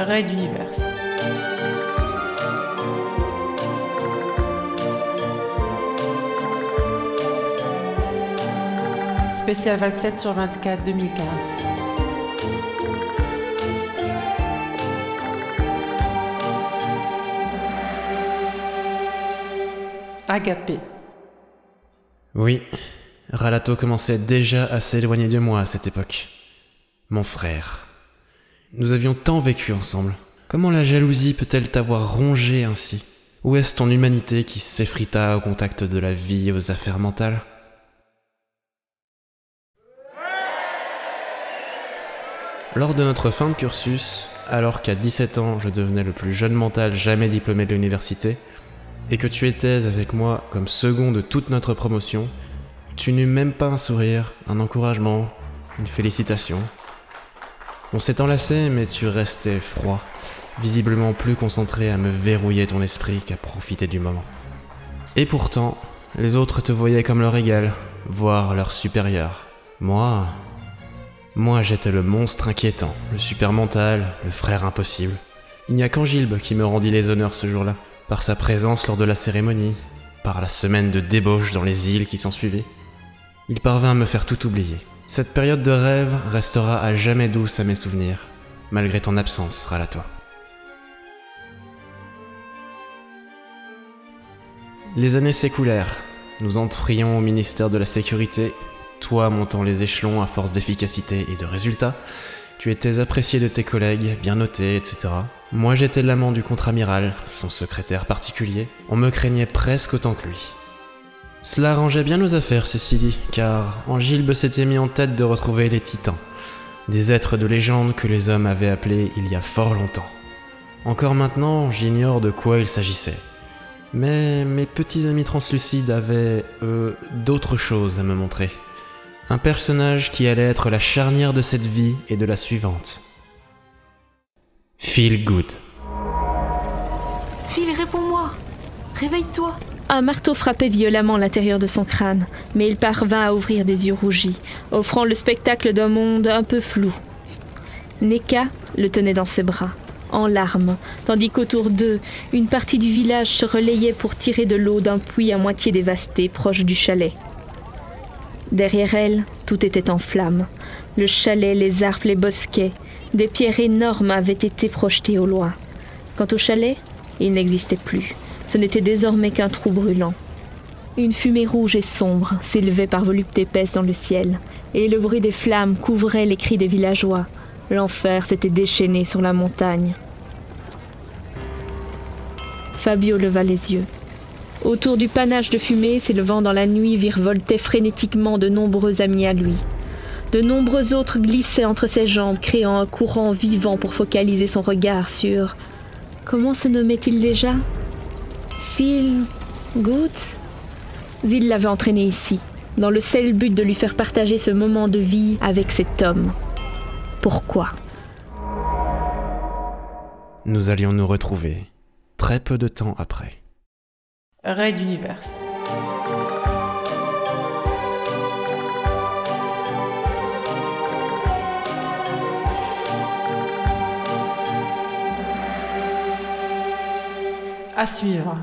Raid d'univers. Spécial 27 sur 24 2015. Agapé. Oui, Ralato commençait déjà à s'éloigner de moi à cette époque. Mon frère. Nous avions tant vécu ensemble. Comment la jalousie peut-elle t'avoir rongé ainsi? Où est-ce ton humanité qui s'effrita au contact de la vie et aux affaires mentales? Lors de notre fin de cursus, alors qu'à 17 ans je devenais le plus jeune mental jamais diplômé de l'université, et que tu étais avec moi comme second de toute notre promotion, tu n'eus même pas un sourire, un encouragement, une félicitation. On s'est enlacé, mais tu restais froid, visiblement plus concentré à me verrouiller ton esprit qu'à profiter du moment. Et pourtant, les autres te voyaient comme leur égal, voire leur supérieur. Moi, moi j'étais le monstre inquiétant, le super mental, le frère impossible. Il n'y a qu'Angilbe qui me rendit les honneurs ce jour-là, par sa présence lors de la cérémonie, par la semaine de débauche dans les îles qui s'ensuivit. Il parvint à me faire tout oublier. Cette période de rêve restera à jamais douce à mes souvenirs, malgré ton absence, Ralato. Les années s'écoulèrent. Nous entrions au ministère de la Sécurité, toi montant les échelons à force d'efficacité et de résultats. Tu étais apprécié de tes collègues, bien noté, etc. Moi j'étais l'amant du contre-amiral, son secrétaire particulier. On me craignait presque autant que lui. Cela arrangeait bien nos affaires, ceci dit, car Angilbe s'était mis en tête de retrouver les titans, des êtres de légende que les hommes avaient appelés il y a fort longtemps. Encore maintenant, j'ignore de quoi il s'agissait. Mais mes petits amis translucides avaient, eux, d'autres choses à me montrer. Un personnage qui allait être la charnière de cette vie et de la suivante. Feel good. Phil, réponds-moi Réveille-toi Un marteau frappait violemment l'intérieur de son crâne, mais il parvint à ouvrir des yeux rougis, offrant le spectacle d'un monde un peu flou. Neka le tenait dans ses bras, en larmes, tandis qu'autour d'eux, une partie du village se relayait pour tirer de l'eau d'un puits à moitié dévasté proche du chalet. Derrière elle, tout était en flammes. Le chalet, les arbres, les bosquets, des pierres énormes avaient été projetées au loin. Quant au chalet, il n'existait plus. Ce n'était désormais qu'un trou brûlant. Une fumée rouge et sombre s'élevait par voluptés épaisses dans le ciel, et le bruit des flammes couvrait les cris des villageois. L'enfer s'était déchaîné sur la montagne. Fabio leva les yeux. Autour du panache de fumée s'élevant dans la nuit virevoltaient frénétiquement de nombreux amis à lui. De nombreux autres glissaient entre ses jambes, créant un courant vivant pour focaliser son regard sur. Comment se nommait-il déjà? Phil Good Zil l'avait entraîné ici, dans le seul but de lui faire partager ce moment de vie avec cet homme. Pourquoi? Nous allions nous retrouver, très peu de temps après. Raid d'univers. À suivre.